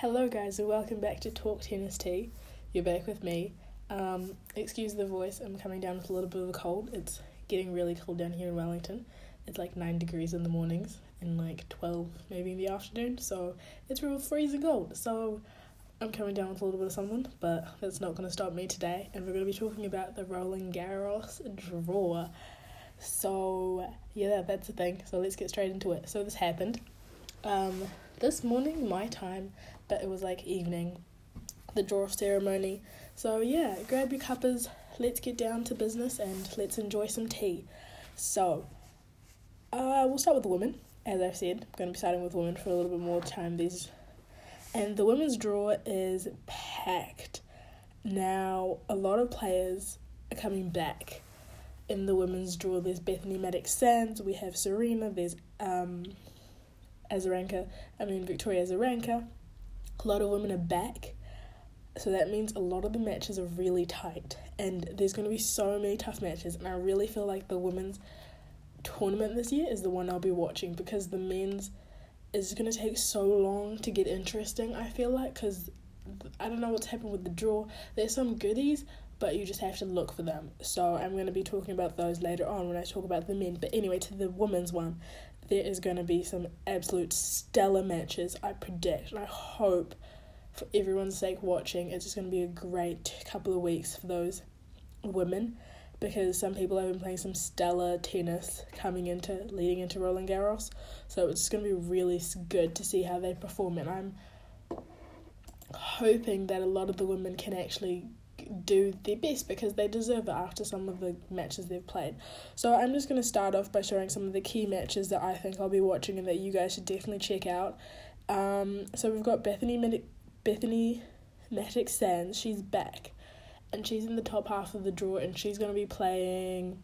Hello, guys, and welcome back to Talk Tennis Tea. You're back with me. Um, excuse the voice, I'm coming down with a little bit of a cold. It's getting really cold down here in Wellington. It's like 9 degrees in the mornings and like 12 maybe in the afternoon, so it's real freezing cold. So I'm coming down with a little bit of something, but that's not going to stop me today. And we're going to be talking about the Roland Garros draw. So, yeah, that's the thing. So let's get straight into it. So this happened. Um, this morning, my time, but it was like evening, the draw ceremony. So yeah, grab your cuppers, let's get down to business and let's enjoy some tea. So, uh, we'll start with the women. As I've said, I'm going to be starting with women for a little bit more time. These, and the women's draw is packed. Now, a lot of players are coming back in the women's draw. There's Bethany Mattek-Sands, we have Serena, there's um, Azarenka, I mean Victoria Azarenka. A lot of women are back, so that means a lot of the matches are really tight, and there's going to be so many tough matches. And I really feel like the women's tournament this year is the one I'll be watching because the men's is going to take so long to get interesting. I feel like because I don't know what's happened with the draw. There's some goodies, but you just have to look for them. So I'm going to be talking about those later on when I talk about the men. But anyway, to the women's one, there is going to be some absolute stellar matches, I predict. I hope, for everyone's sake watching, it's just going to be a great couple of weeks for those women because some people have been playing some stellar tennis coming into leading into Roland Garros. So it's just going to be really good to see how they perform. And I'm hoping that a lot of the women can actually do their best because they deserve it after some of the matches they've played. So I'm just going to start off by showing some of the key matches that I think I'll be watching and that you guys should definitely check out. Um, so we've got Bethany Med- Bethanie Mattek-Sands. She's back, and she's in the top half of the draw, and she's going to be playing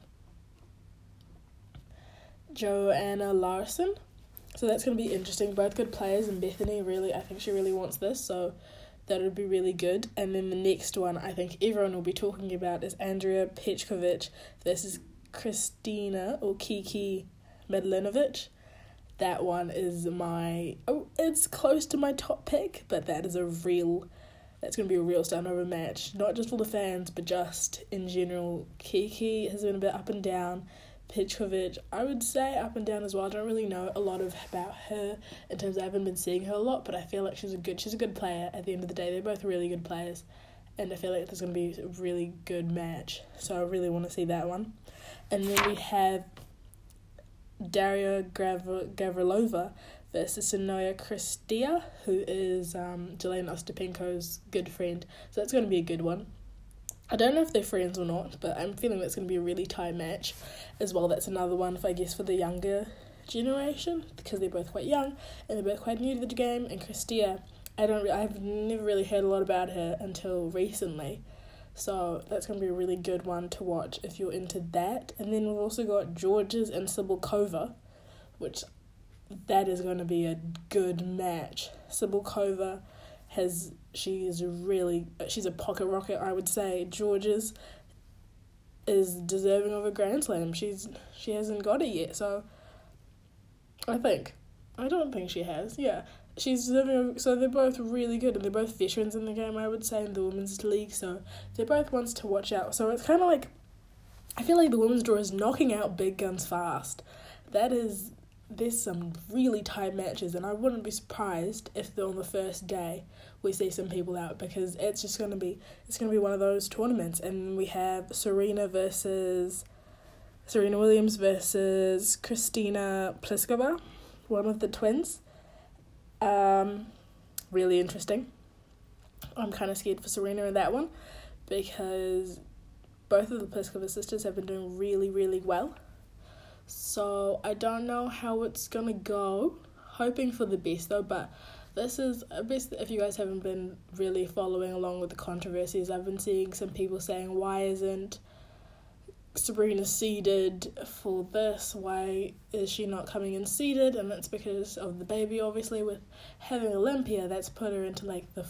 Johanna Larsson. So that's going to be interesting. Both good players, and Bethany really, I think she really wants this. So that would be really good. And then the next one I think everyone will be talking about is Andrea Petkovic versus Christina or Kiki Mladenovic. That one is my oh, it's close to my top pick, but that is a real that's gonna be a real standover match. Not just for the fans, but just in general. Kiki has been a bit up and down. Petkovic, I would say up and down as well. I don't really know a lot of about her in terms of I haven't been seeing her a lot, but I feel like she's a good she's a good player at the end of the day. They're both really good players and I feel like there's gonna be a really good match. So I really wanna see that one. And then we have Daria Gav- Gavrilova versus Sonia Cirstea, who is um, Jelena Ostapenko's good friend. So that's going to be a good one. I don't know if they're friends or not, but I'm feeling that's going to be a really tight match as well. That's another one, if I guess, for the younger generation because they're both quite young and they're both quite new to the game. And Cirstea, I don't, I've never really heard a lot about her until recently, so that's going to be a really good one to watch if you're into that. And then we've also got Görges and Cibulkova, which that is going to be a good match. Cibulkova has she is really she's a pocket rocket I would say. Görges is deserving of a grand slam. She's she hasn't got it yet, so I think I don't think she has. Yeah, she's deserving. Of, so they're both really good, and they're both veterans in the game. I would say in the women's league, so they're both ones to watch out. So it's kind of like I feel like the women's draw is knocking out big guns fast. That is there's some really tight matches, and I wouldn't be surprised if on the first day we see some people out because it's just gonna be it's gonna be one of those tournaments, and we have Serena versus Serena Williams versus Kristyna Pliskova, one of the twins. Um, really interesting. I'm kind of scared for Serena in that one because both of the Pliskova sisters have been doing really, really well. So I don't know how it's gonna go. Hoping for the best though, but this is a best if you guys haven't been really following along with the controversies. I've been seeing some people saying why isn't Serena seeded for this? Why is she not coming in seeded? And that's because of the baby, obviously, with having Olympia, that's put her into like the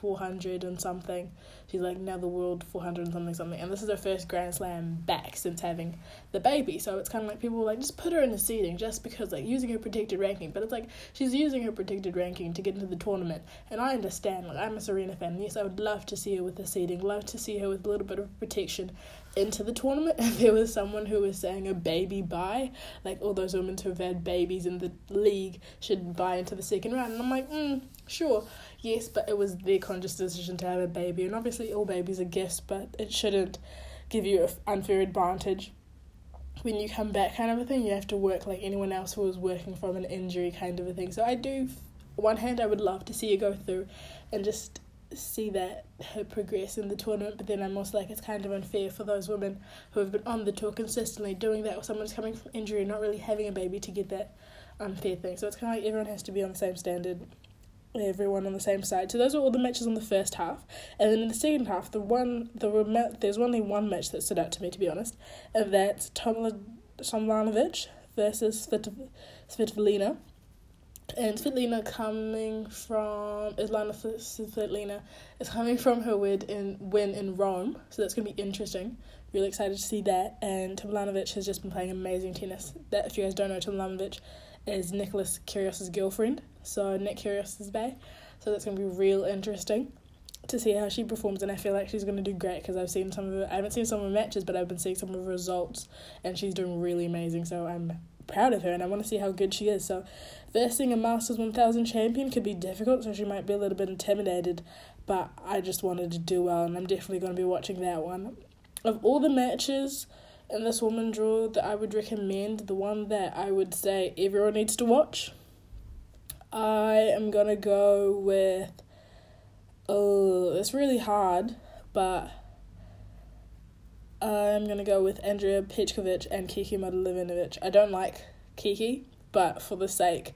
400 and something. She's like now the world 400 and something something. And this is her first Grand Slam back since having the baby. So it's kind of like people like just put her in the seeding just because like using her protected ranking. But it's like she's using her protected ranking to get into the tournament. And I understand. Like I'm a Serena fan. Yes, I would love to see her with the seeding. Love to see her with a little bit of protection into the tournament. If there was someone who was saying a baby bye, like all those women who have had babies in the league should buy into the second round. And I'm like, mm, sure yes, but it was their conscious decision to have a baby, and obviously all babies are gifts, but it shouldn't give you an unfair advantage when you come back, kind of a thing. You have to work like anyone else who was working from an injury, kind of a thing. So I do, one hand, I would love to see you go through, and just see that her progress in the tournament, but then I'm also like it's kind of unfair for those women who have been on the tour consistently doing that, or someone's coming from injury, and not really having a baby to get that unfair thing. So it's kind of like everyone has to be on the same standard everyone on the same side. So those are all the matches on the first half, and then in the second half, the one the there's only one match that stood out to me to be honest, and that's Tomla Tomljanovic versus Svit- Svitolina. And Svitolina coming from Islana Svitolina is coming from her win in win in Rome, so that's gonna be interesting. Really excited to see that. And Tomljanovic has just been playing amazing tennis. That if you guys don't know Tomljanovic, is Nicholas Kyrgios's girlfriend, so Nick Kyrgios's bae. So that's gonna be real interesting to see how she performs, and I feel like she's gonna do great because I've seen some of her. I haven't seen some of her matches, but I've been seeing some of her results, and she's doing really amazing. So I'm proud of her, and I want to see how good she is. So versing a Masters one thousand champion could be difficult, so she might be a little bit intimidated. But I just wanted to do well, and I'm definitely gonna be watching that one. Of all the matches in this woman draw that I would recommend, the one that I would say everyone needs to watch, I am gonna go with. Oh, it's really hard, but I'm gonna go with Andrea Petkovic and Kiki Mladenovic. I don't like Kiki, but for the sake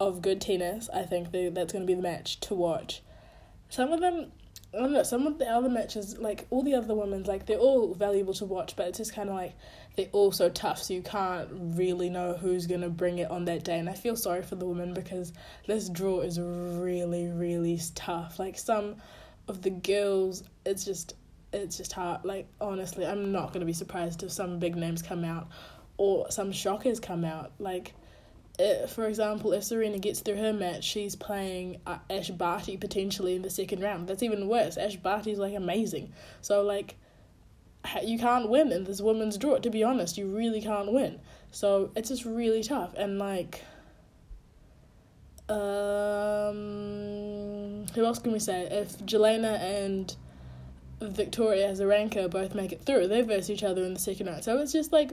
of good tennis, I think that's gonna be the match to watch. Some of them I don't know, some of the other matches, like all the other women's, like they're all valuable to watch, but it's just kind of like they're all so tough, so you can't really know who's gonna bring it on that day. And I feel sorry for the women because this draw is really, really tough. Like some of the girls, it's just, it's just hard. Like honestly, I'm not gonna be surprised if some big names come out or some shockers come out. Like for example, if Serena gets through her match, she's playing uh, Ash Barty potentially in the second round. That's even worse. Ash Barty's like amazing. So like, you can't win in this women's draw. To be honest, you really can't win. So it's just really tough. And like, um, who else can we say? If Jelena and Victoria Azarenka both make it through, they verse each other in the second round. So it's just like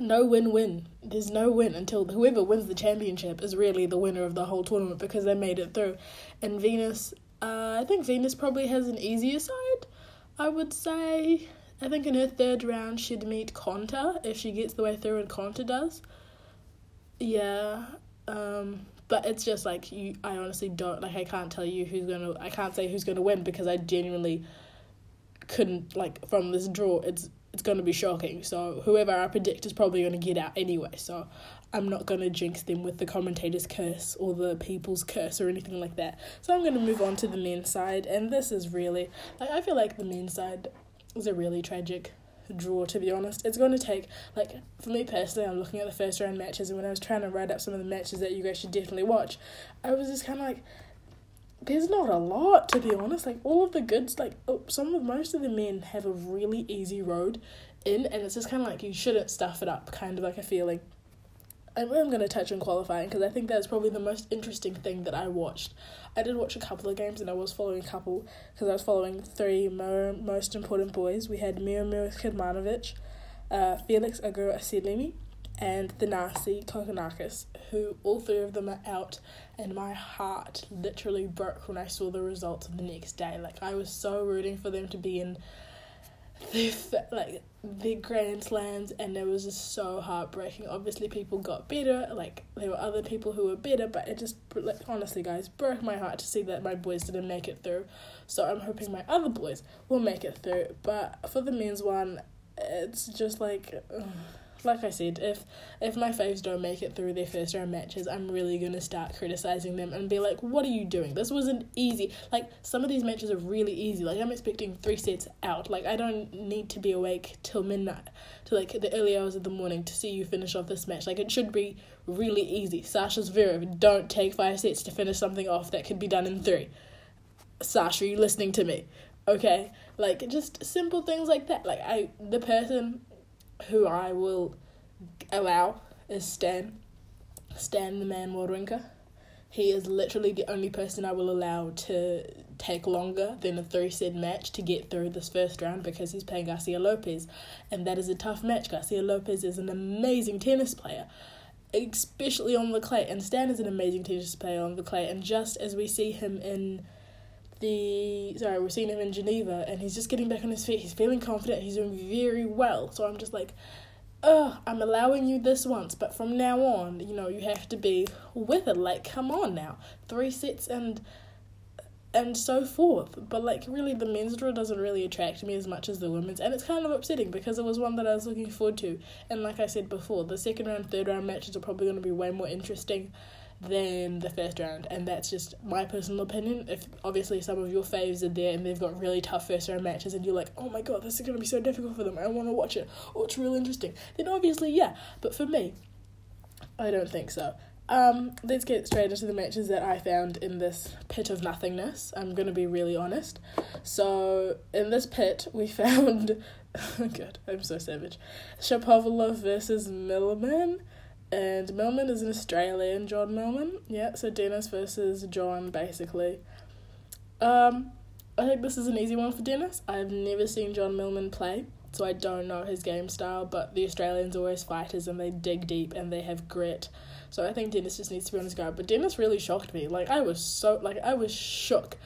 no win win. There's no win until whoever wins the championship is really the winner of the whole tournament because they made it through. And Venus, uh, I think Venus probably has an easier side. I would say. I think in her third round she'd meet Konta if she gets the way through and Konta does. Yeah. Um, but it's just like you. I honestly don't like. I can't tell you who's gonna. I can't say who's gonna win because I genuinely couldn't like from this draw. It's it's going to be shocking. So whoever I predict is probably going to get out anyway. So I'm not going to jinx them with the commentator's curse or the people's curse or anything like that. So I'm going to move on to the men's side, and this is really like I feel like the men's side is a really tragic draw to be honest. It's going to take like for me personally, I'm looking at the first round matches, and when I was trying to write up some of the matches that you guys should definitely watch, I was just kind of like there's not a lot to be honest. Like all of the goods, like oh, some of most of the men have a really easy road in, and it's just kind of like you shouldn't stuff it up. Kind of like a feeling. I'm, I'm going to touch on qualifying because I think that's probably the most interesting thing that I watched. I did watch a couple of games and I was following a couple because I was following three mo- most important boys. We had Miomir Kecmanovic, uh, Felix Auger-Aliassime, and Thanasi Kokkinakis, who all three of them are out, and my heart literally broke when I saw the results the next day. Like I was so rooting for them to be in the like the Grand Slams, and it was just so heartbreaking. Obviously, people got better. Like there were other people who were better, but it just like honestly, guys, broke my heart to see that my boys didn't make it through. So I'm hoping my other boys will make it through. But for the men's one, it's just like. Ugh like I said, if if my faves don't make it through their first round matches, I'm really gonna start criticizing them and be like, "What are you doing? This wasn't easy." Like some of these matches are really easy. Like I'm expecting three sets out. Like I don't need to be awake till midnight, to like the early hours of the morning to see you finish off this match. Like it should be really easy. Sasha Zverev, don't take five sets to finish something off that could be done in three. Sasha, you listening to me? Okay, like just simple things like that. Like I, the person who I will allow is Stan. Stan the man Wawrinka. He is literally the only person I will allow to take longer than a three set match to get through this first round because he's playing Garcia Lopez. And that is a tough match. Garcia Lopez is an amazing tennis player, especially on the clay. And Stan is an amazing tennis player on the clay. And just as we see him in the sorry, we're seeing him in Geneva and he's just getting back on his feet. He's feeling confident. He's doing very well. So I'm just like, oh, I'm allowing you this once, but from now on, you know, you have to be with it. Like, come on now, three sets and and so forth. But like, really, the men's draw doesn't really attract me as much as the women's, and it's kind of upsetting because it was one that I was looking forward to. And like I said before, the second round, third round matches are probably going to be way more interesting than the first round, and that's just my personal opinion. If obviously some of your faves are there and they've got really tough first round matches, and you're like, oh my god, this is gonna be so difficult for them, I want to watch it, Oh, it's real interesting, then obviously, yeah. But for me, I don't think so. Um, let's get straight into the matches that I found in this pit of nothingness. I'm gonna be really honest. So in this pit, we found. good, I'm so savage. Shapovalov versus Millman and Millman is an Australian John Millman. Yeah, so Denis versus John basically. Um, I think this is an easy one for Denis. I've never seen John Millman play, so I don't know his game style. But the Australians are always fighters and they dig deep and they have grit. So I think Denis just needs to be on his guard. But Denis really shocked me. Like I was so like I was shook.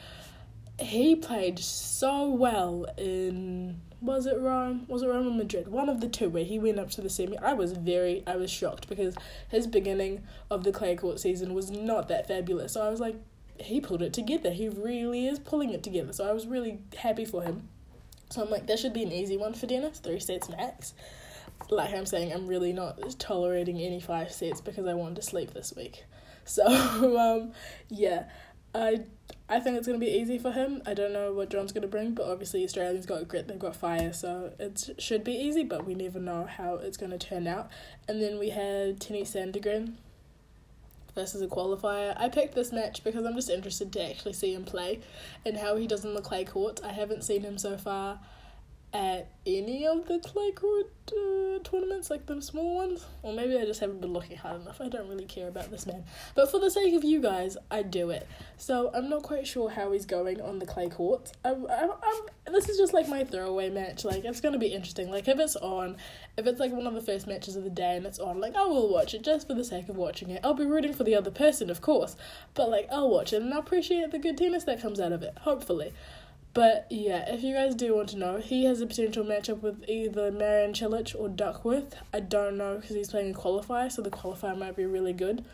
He played so well in was it Rome? Was it Rome or Madrid? One of the two where he went up to the semi. I was very, I was shocked because his beginning of the clay court season was not that fabulous. So I was like, he pulled it together. He really is pulling it together. So I was really happy for him. So I'm like, that should be an easy one for Denis, Three sets max. Like I'm saying, I'm really not tolerating any five sets because I wanted to sleep this week. So um, yeah, I I think it's gonna be easy for him. I don't know what John's gonna bring, but obviously Australians got grit, they've got fire, so it should be easy. But we never know how it's gonna turn out. And then we had Tennys Sandgren versus a qualifier. I picked this match because I'm just interested to actually see him play and how he does in the clay court. I haven't seen him so far at any of the clay court uh, tournaments, like the small ones. Or maybe I just haven't been looking hard enough. I don't really care about this man. But for the sake of you guys, I do it. So I'm not quite sure how he's going on the clay court. I'm, I'm, I'm, this is just like my throwaway match. Like, it's going to be interesting. Like, if it's on, if it's like one of the first matches of the day and it's on, like, I will watch it just for the sake of watching it. I'll be rooting for the other person, of course. But, like, I'll watch it and I'll appreciate the good tennis that comes out of it, hopefully. But yeah, if you guys do want to know, he has a potential matchup with either Marian Cilic or Duckworth. I don't know because he's playing a qualifier, so the qualifier might be really good.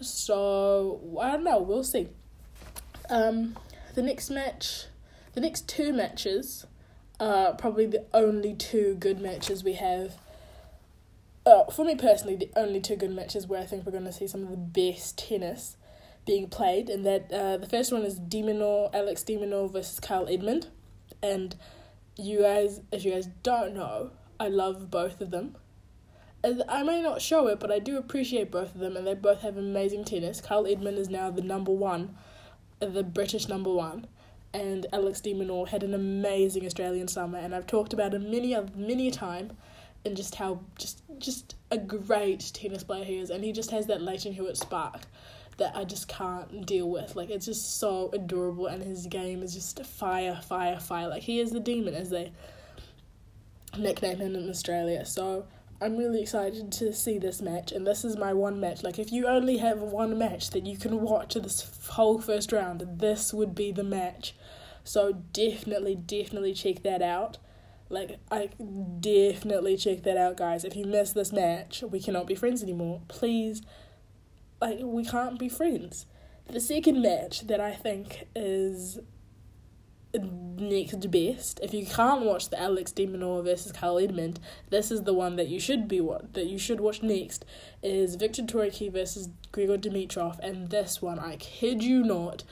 So I don't know. We'll see. Um, the next match, the next two matches, are probably the only two good matches we have. Uh, for me personally, the only two good matches where I think we're going to see some of the best tennis being played, and that uh, the first one is de Minaur, Alex de Minaur versus Kyle Edmund, and you guys, if you guys don't know, I love both of them. I may not show it, but I do appreciate both of them, and they both have amazing tennis. Kyle Edmund is now the number one, the British number one, and Alex de had an amazing Australian summer, and I've talked about him many a many a time, and just how just just a great tennis player he is, and he just has that Lleyton Hewitt spark that I just can't deal with. Like it's just so adorable, and his game is just fire, fire, fire. Like he is the demon, as they nickname him in Australia. So I'm really excited to see this match, and this is my one match. Like if you only have one match that you can watch this whole first round, this would be the match. So definitely, definitely check that out. Like I definitely check that out, guys. If you miss this match, we cannot be friends anymore. Please like we can't be friends. The second match that I think is next best. If you can't watch the Alex de Minaur versus Kyle Edmund, this is the one that you should be what that you should watch next. Is Viktor Troicki versus Grigor Dimitrov, and this one, I kid you not,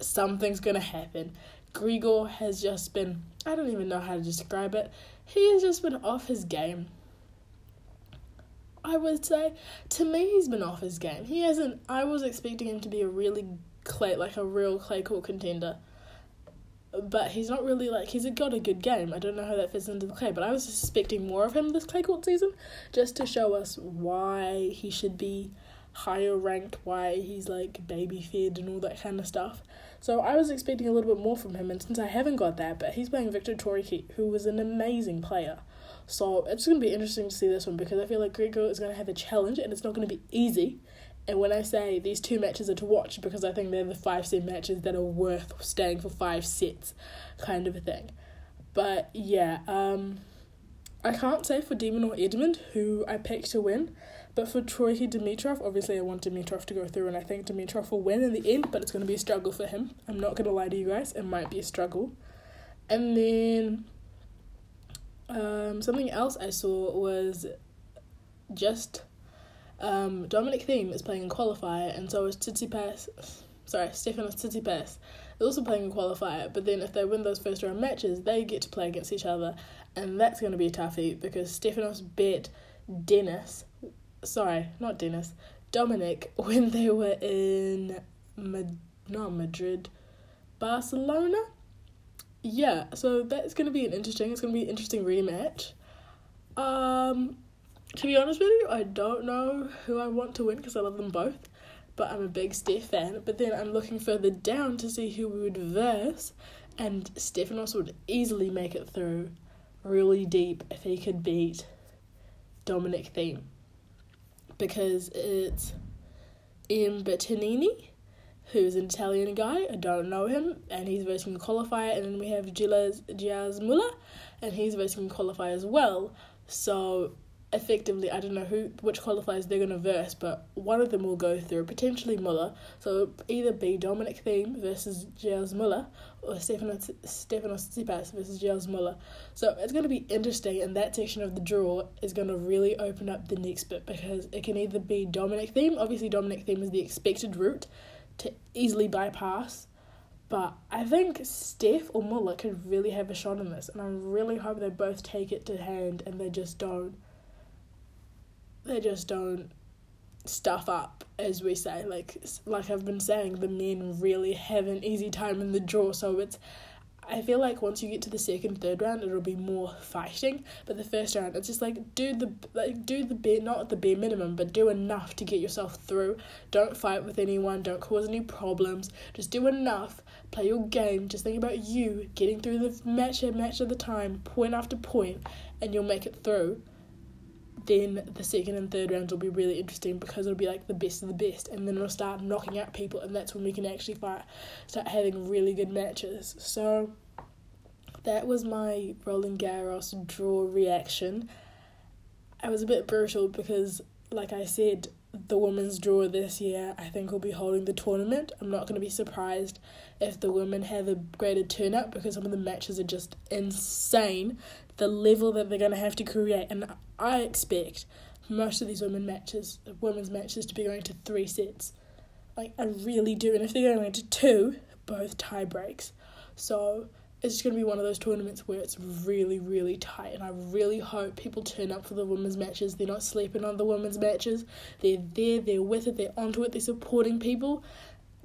something's gonna happen. Grigor has just been I don't even know how to describe it. He has just been off his game. I would say to me he's been off his game. He hasn't I was expecting him to be a really clay like a real clay court contender but he's not really like he's got a good game. I don't know how that fits into the clay, but I was expecting more of him this clay court season, just to show us why he should be higher ranked, why he's like baby fed and all that kind of stuff. So I was expecting a little bit more from him, and since I haven't got that, but he's playing Viktor Troicki, who was an amazing player. So it's gonna be interesting to see this one because I feel like Grigor is gonna have a challenge, and it's not gonna be easy. And when I say these two matches are to watch, because I think they're the five set matches that are worth staying for five sets, kind of a thing. But yeah, um, I can't say for Demon or Edmund, who I picked to win, but for Troicki Dimitrov, obviously I want Dimitrov to go through, and I think Dimitrov will win in the end, but it's going to be a struggle for him. I'm not going to lie to you guys, it might be a struggle. And then um, something else I saw was just um, Dominic Thiem is playing in qualifier, and so is Tsitsipas. Sorry, Stefanos Tsitsipas is also playing in qualifier. But then if they win those first round matches, they get to play against each other, and that's going to be a toughie because Stefanos bet Dennis, sorry, not Dennis, Dominic when they were in Mad- not Madrid, Barcelona. Yeah, so that's to be an interesting. It's to be an interesting rematch. Um, to be honest with you, I don't know who I want to win because I love them both. But I'm a big Steph fan. But then I'm looking further down to see who we would verse, and Stefanos would easily make it through really deep if he could beat Dominic Thiem. Because it's Ian Bertagnini, who's an Italian guy. I don't know him, and he's the qualifier. And then we have Gilles Muller, and he's the qualifier as well. So effectively I don't know who which qualifiers they're gonna verse, but one of them will go through, potentially Muller. So either be Dominic Thiem versus Gilles Muller or Stefanos Stefanos Tsitsipas versus Gilles Muller. So it's gonna be interesting and that section of the draw is gonna really open up the next bit because it can either be Dominic Thiem, obviously Dominic Thiem is the expected route to easily bypass. But I think Steph or Muller could really have a shot in this, and I really hope they both take it to hand and they just don't they just don't stuff up as we say like like I've been saying the men really have an easy time in the draw so it's I feel like once you get to the second third round it'll be more fighting. But the first round it's just like do the like do the bare not the bare minimum but do enough to get yourself through. Don't fight with anyone. Don't cause any problems. Just do enough. Play your game. Just think about you getting through the match at match at the time point after point and you'll make it through. Then the second and third rounds will be really interesting because it'll be like the best of the best, and then it'll start knocking out people, and that's when we can actually fight, start having really good matches. So that was my Roland Garros draw reaction. I was a bit brutal because, like I said, the women's draw this year, I think, will be holding the tournament. I'm not going to be surprised if the women have a greater turnout because some of the matches are just insane the level that they're going to have to create. And I expect most of these women matches, women's matches, to be going to three sets. Like I really do. And if they're going to two, both tie breaks. So it's just going to be one of those tournaments where it's really, really tight. And I really hope people turn up for the women's matches. They're not sleeping on the women's matches. They're there, they're with it, they're onto it, they're supporting people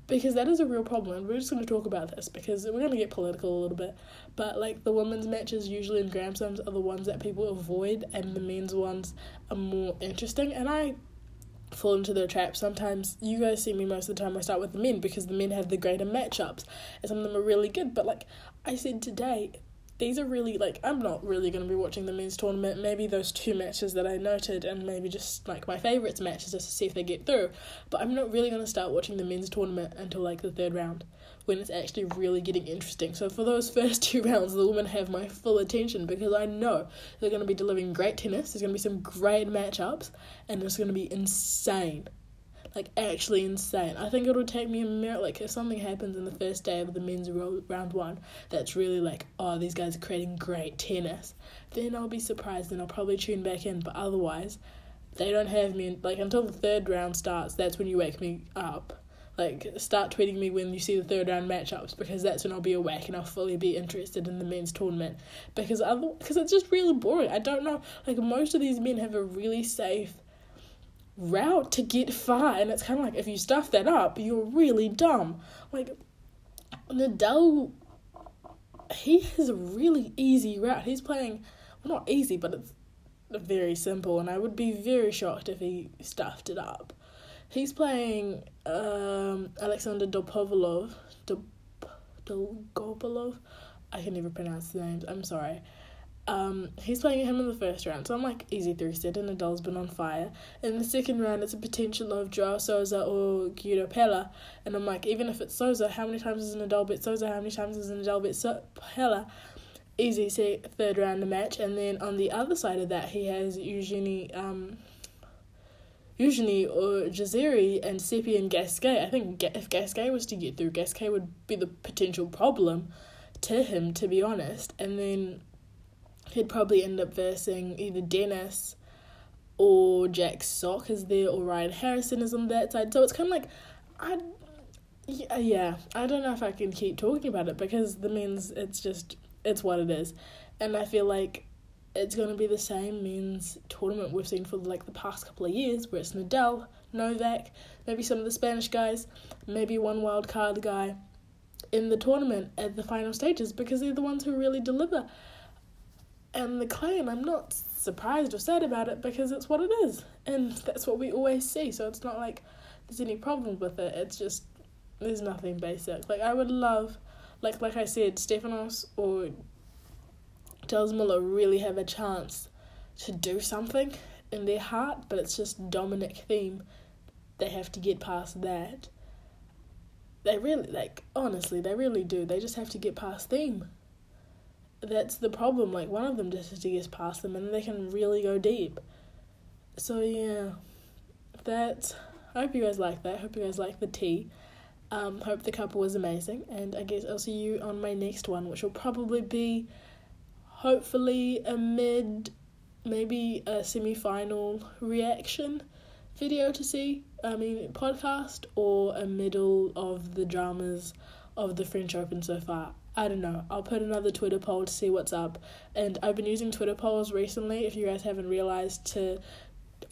because that is a real problem and we're just going to talk about this because we're going to get political a little bit but like the women's matches usually in grand slams are the ones that people avoid and the men's ones are more interesting and i fall into their trap sometimes you guys see me most of the time i start with the men because the men have the greater matchups. And some of them are really good but like i said today these are really like I'm not really going to be watching the men's tournament. Maybe those two matches that I noted, and maybe just like my favorites matches just to see if they get through. But I'm not really going to start watching the men's tournament until like the third round when it's actually really getting interesting. So for those first two rounds, the women have my full attention because I know they're going to be delivering great tennis. There's going to be some great matchups, and it's going to be insane. Like actually insane. I think it would take me a minute, like if something happens in the first day of the men's ro- round one that's really like, oh, these guys are creating great tennis, then I'll be surprised and I'll probably tune back in. But otherwise, they don't have me, like until the third round starts, that's when you wake me up. Like, start tweeting me when you see the third round matchups because that's when I'll be awake and I'll fully be interested in the men's tournament. Because other, because it's just really boring. I don't know. Like, most of these men have a really safe route to get far, and it's kind of like if you stuff that up, you're really dumb. Like Nadal, he has a really easy route. He's playing, well, not easy, but it's very simple, and I would be very shocked if he stuffed it up. He's playing um, Alexander Dopovalov, Dolgopolov. I can never pronounce the names. I'm sorry. Um, he's playing him in the first round, so I'm like easy three set, and Nadal's been on fire. In the second round, it's a potential of Joao Souza or Guido Pella, and I'm like, even if it's Souza, how many times has Nadal beat Souza? How many times has Nadal beat so- Pella? Easy set, third round the match, and then on the other side of that, he has Eugenie, um, Eugenie or Jaziri and Seppi and Gasquet. I think if Gasquet was to get through, Gasquet would be the potential problem to him, to be honest, and then he'd probably end up versing either Denis or Jack Sock is there or Ryan Harrison is on that side. So it's kind of like, I, yeah, uh, yeah, I don't know if I can keep talking about it because the men's, it's just, it's what it is. And I feel like it's going to be the same men's tournament we've seen for like the past couple of years where it's Nadal, Novak, maybe some of the Spanish guys, maybe one wild card guy in the tournament at the final stages because they're the ones who really deliver and the claim, I'm not surprised or sad about it because it's what it is. And that's what we always see. So it's not like there's any problem with it. It's just there's nothing basic. Like I would love like like I said, Stefanos or Gilles Muller really have a chance to do something in their heart, but it's just Dominic Thiem. They have to get past that. They really like honestly, they really do. They just have to get past Thiem that's the problem. Like one of them just get past them, and they can really go deep. So yeah, that. I hope you guys like that. I hope you guys like the tea. Um, hope the couple was amazing, and I guess I'll see you on my next one, which will probably be, hopefully a mid, maybe a semi-final reaction video to see. I mean podcast or a middle of the dramas of the French Open so far. I don't know. I'll put another Twitter poll to see what's up. And I've been using Twitter polls recently, if you guys haven't realized, to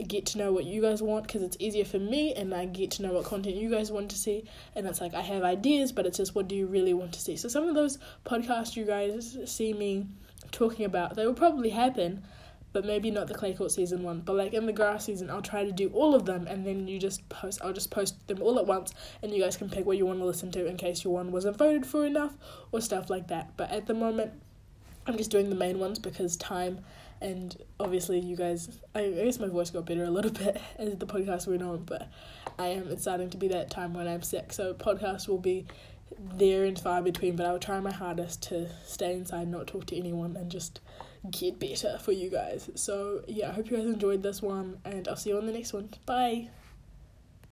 get to know what you guys want because it's easier for me and I get to know what content you guys want to see. And it's like I have ideas, but it's just what do you really want to see? So some of those podcasts you guys see me talking about, they will probably happen but maybe not the clay court season one. But like in the grass season, I'll try to do all of them, and then you just post. I'll just post them all at once, and you guys can pick what you want to listen to in case your one wasn't voted for enough or stuff like that. But at the moment, I'm just doing the main ones because time. And obviously, you guys, I, guess my voice got better a little bit as the podcast went on, but I am, it's starting to be that time when I'm sick. So, podcast will be there and far between, but I'll try my hardest to stay inside, not talk to anyone, and just get better for you guys. So, yeah, I hope you guys enjoyed this one, and I'll see you on the next one. Bye.